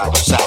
side to side.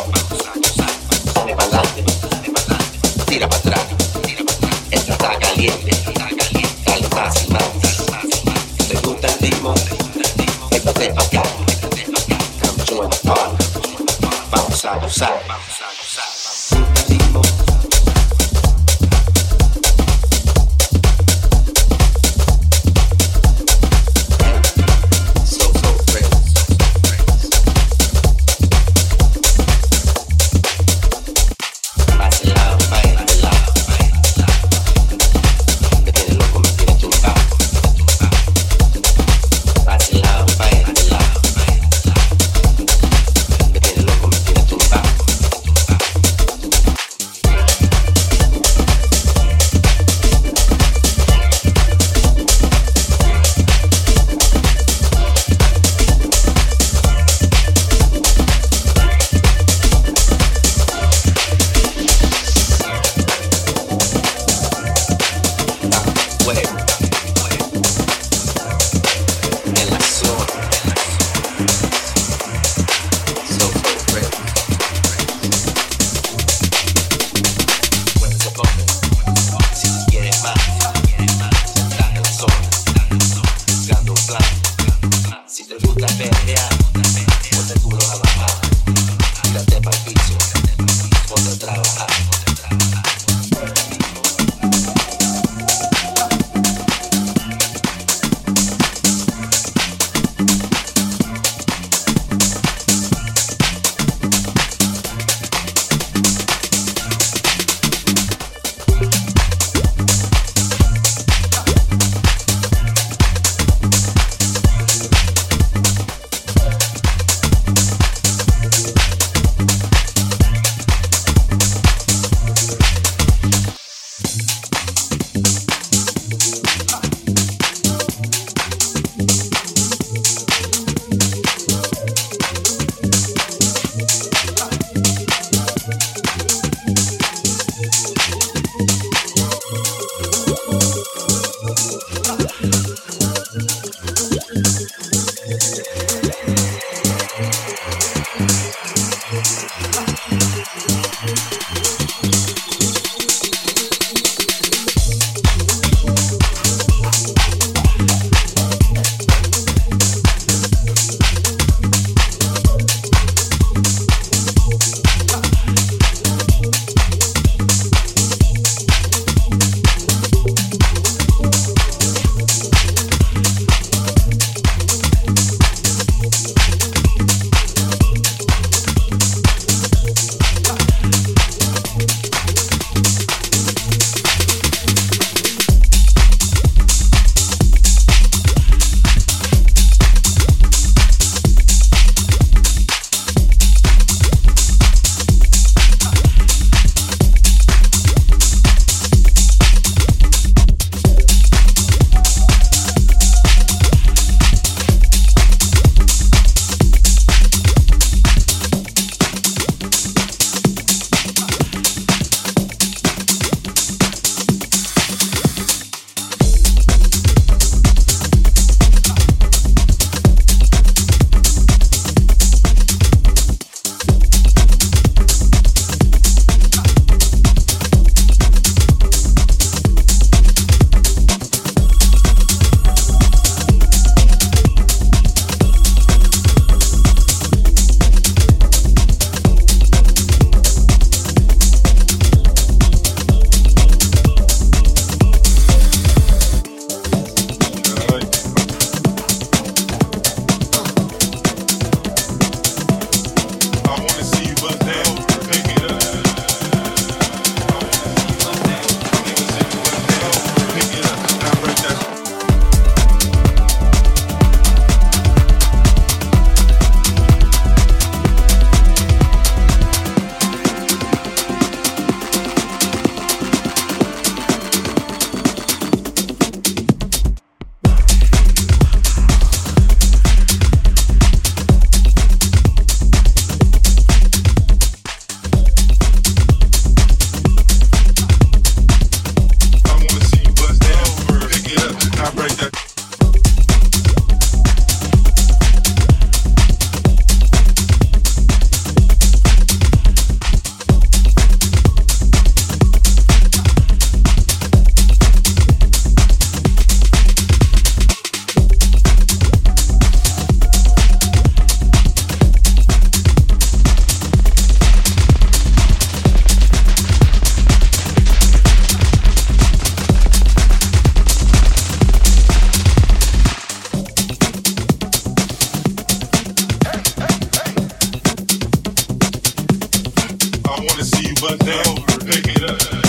but they overpick it up.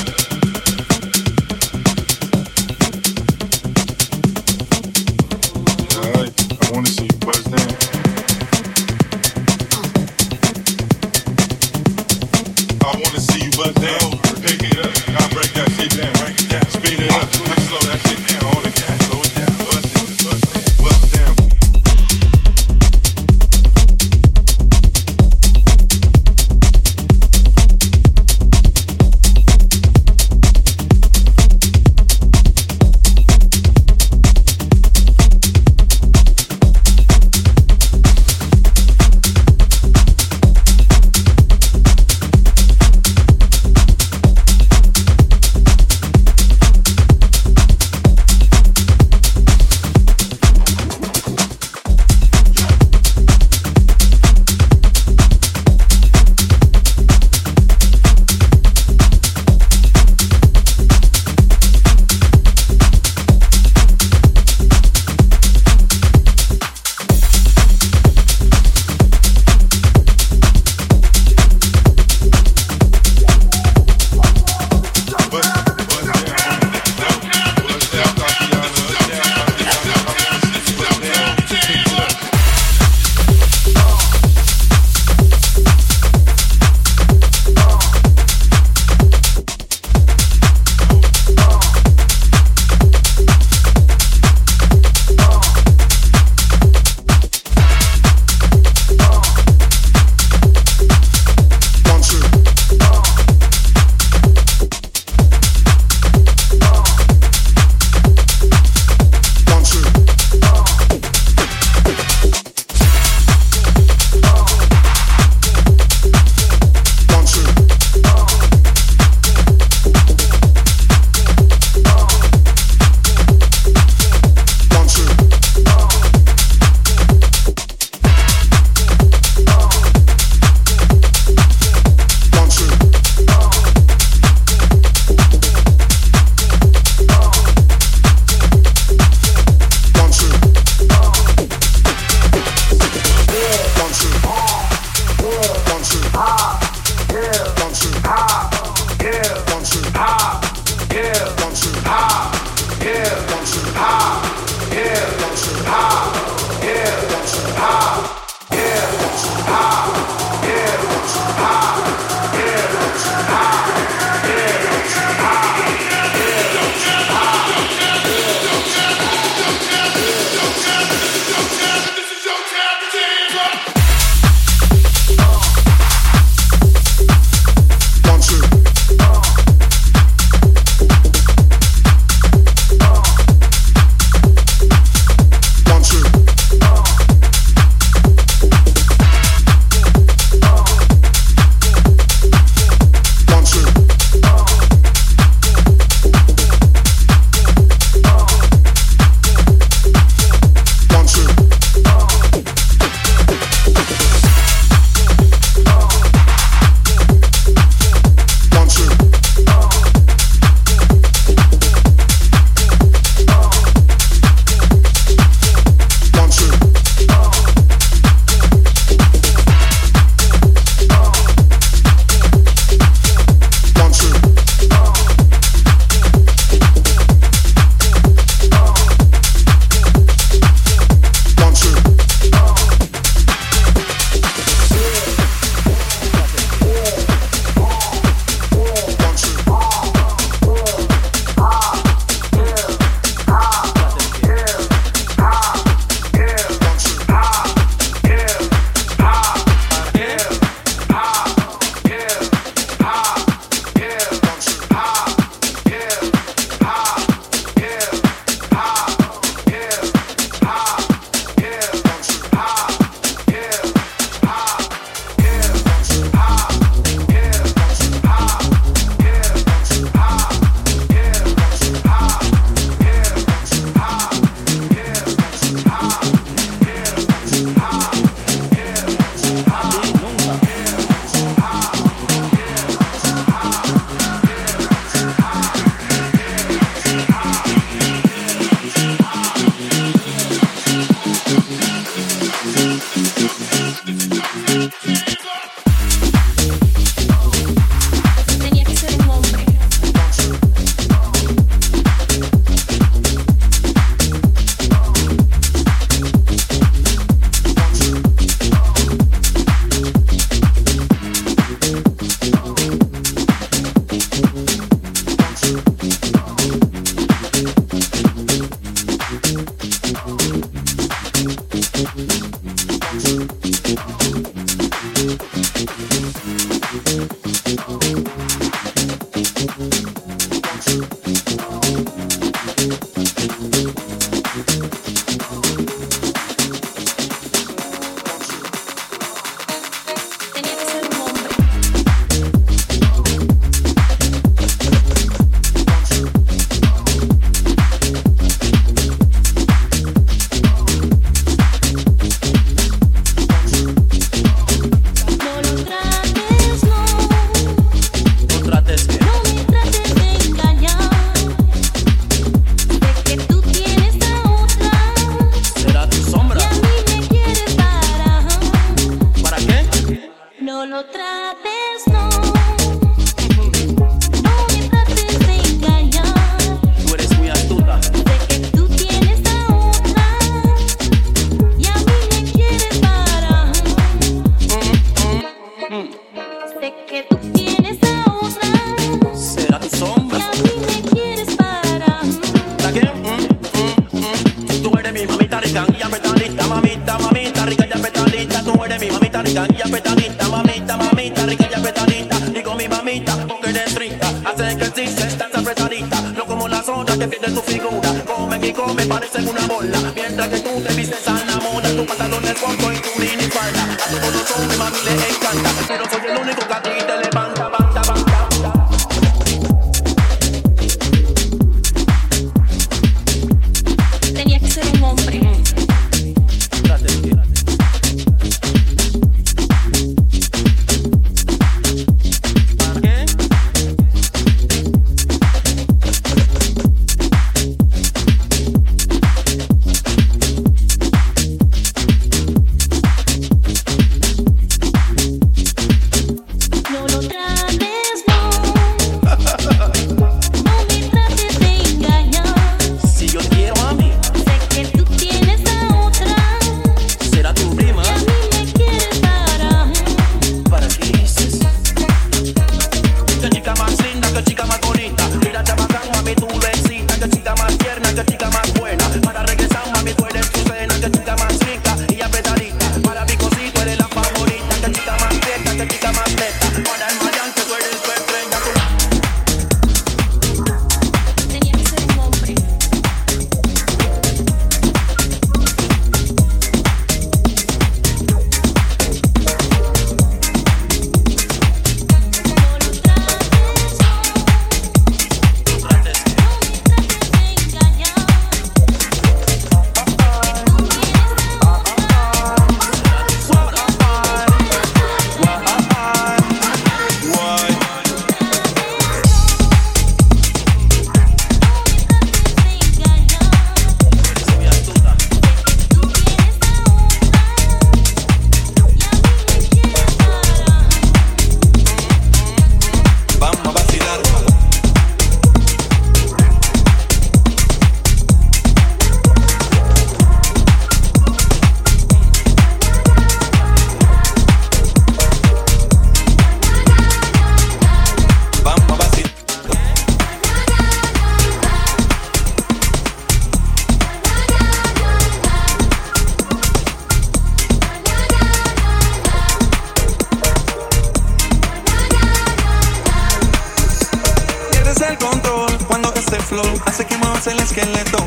el control cuando ese flow hace que muevas el esqueleto.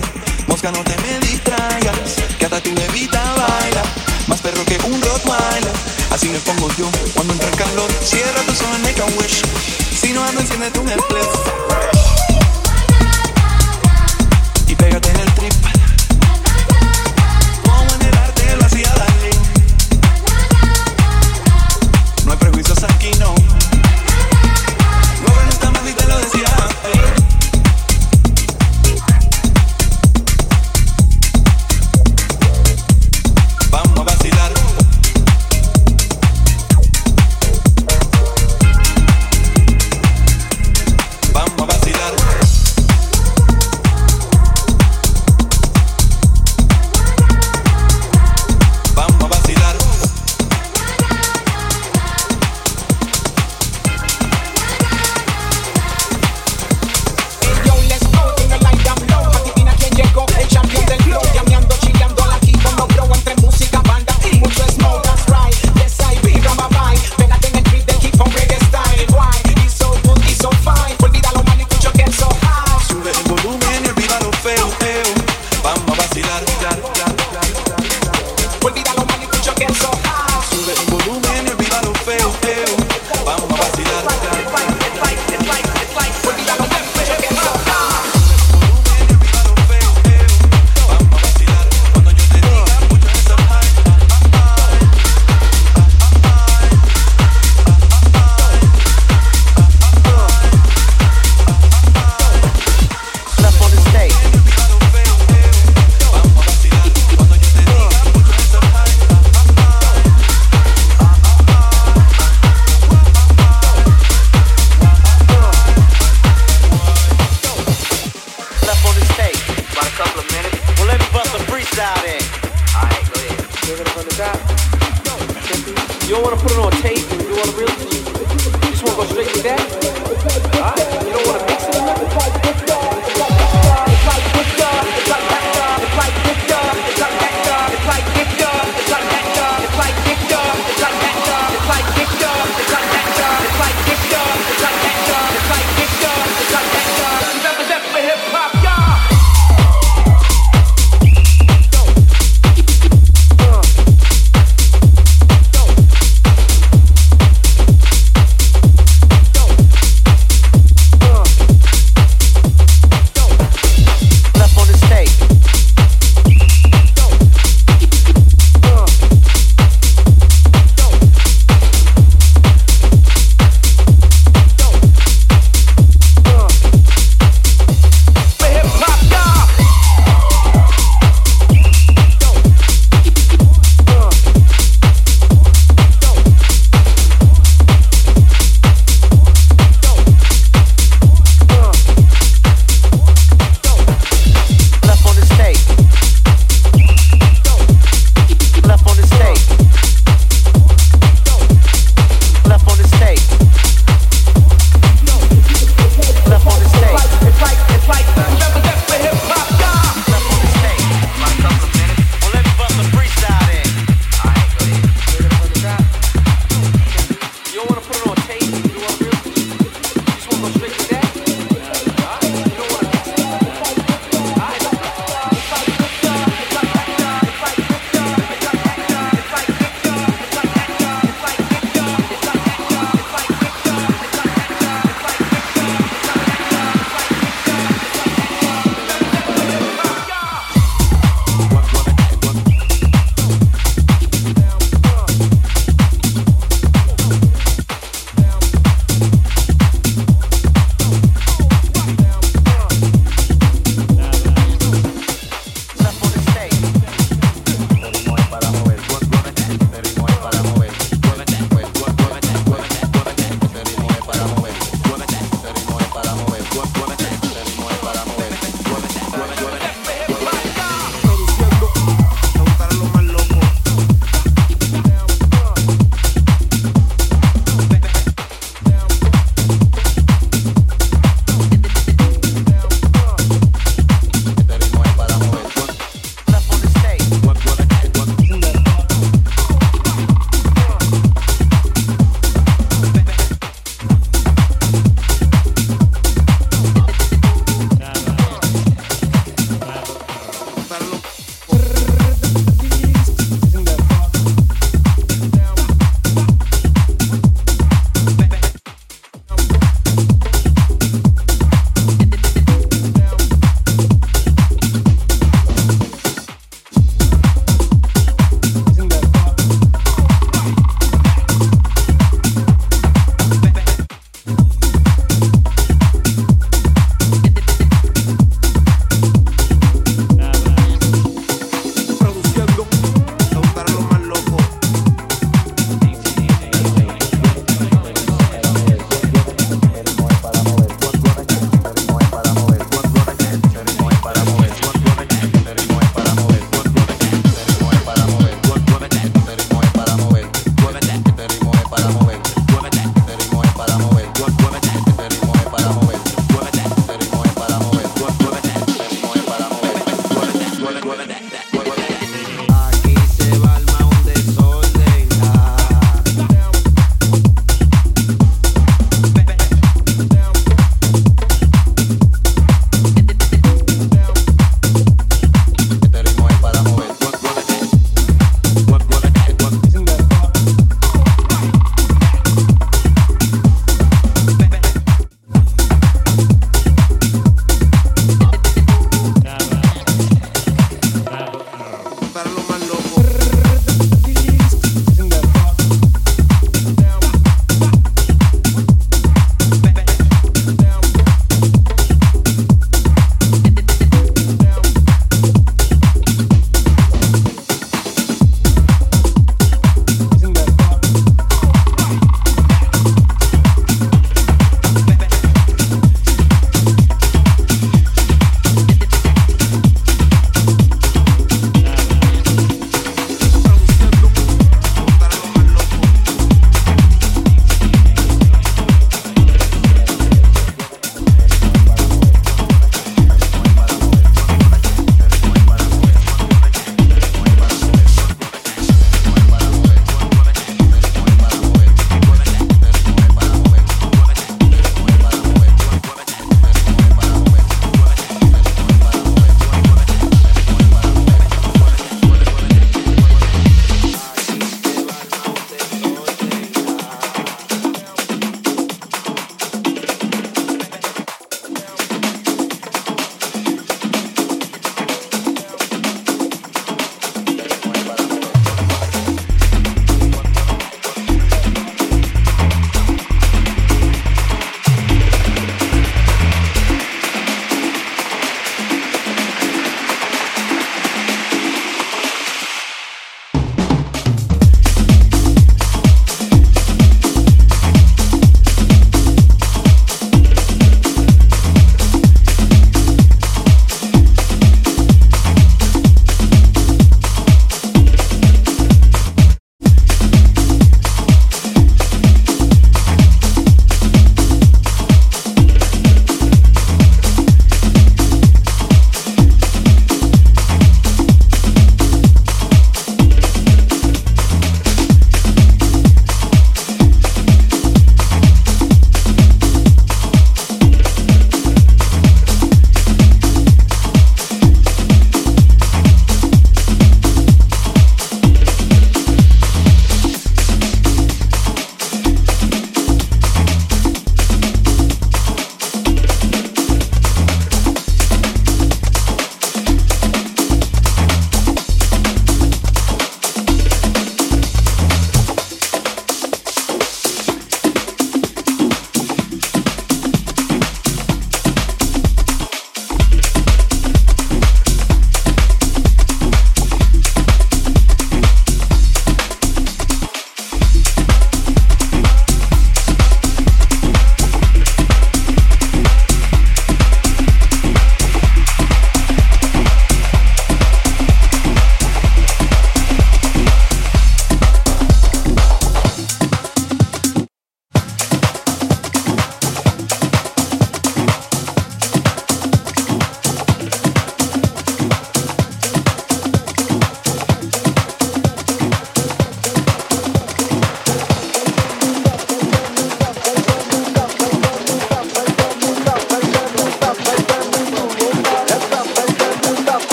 Mosca, no te me distraigas, que hasta tu bebita baila. Más perro que un Rottweiler, así me pongo yo cuando entra el calor. Cierra tus ojos, make a wish. Si no ando, enciende tu Netflix. Y pégate en el trip.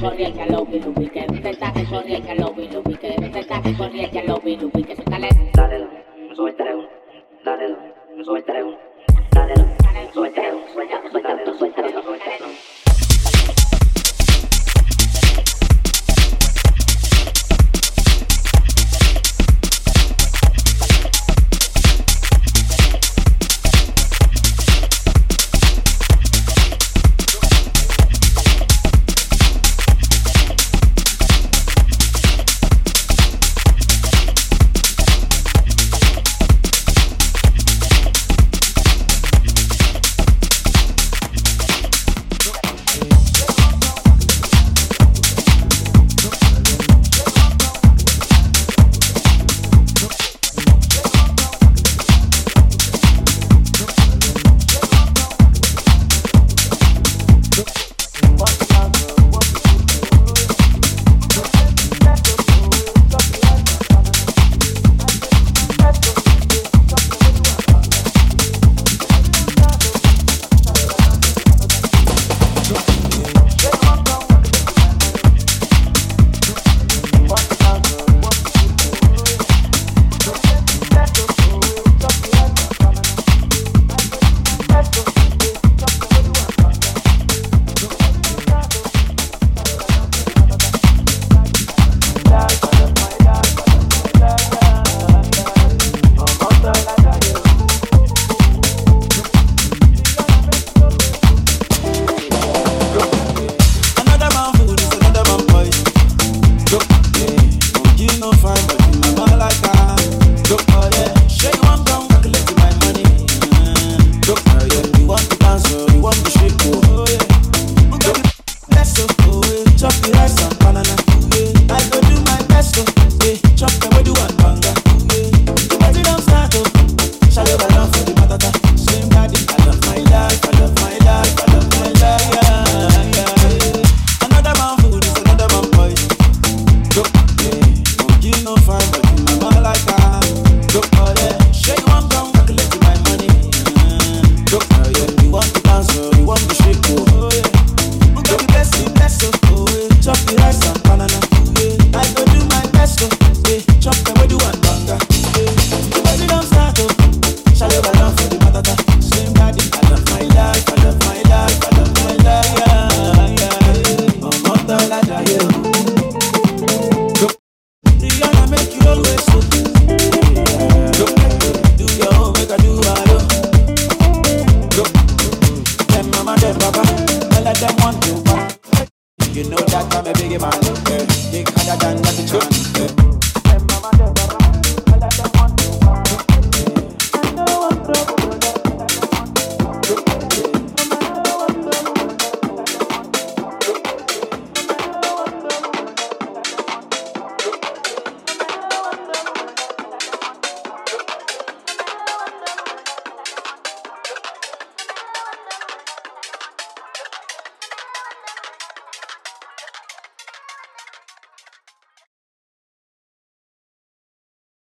Corre el calor,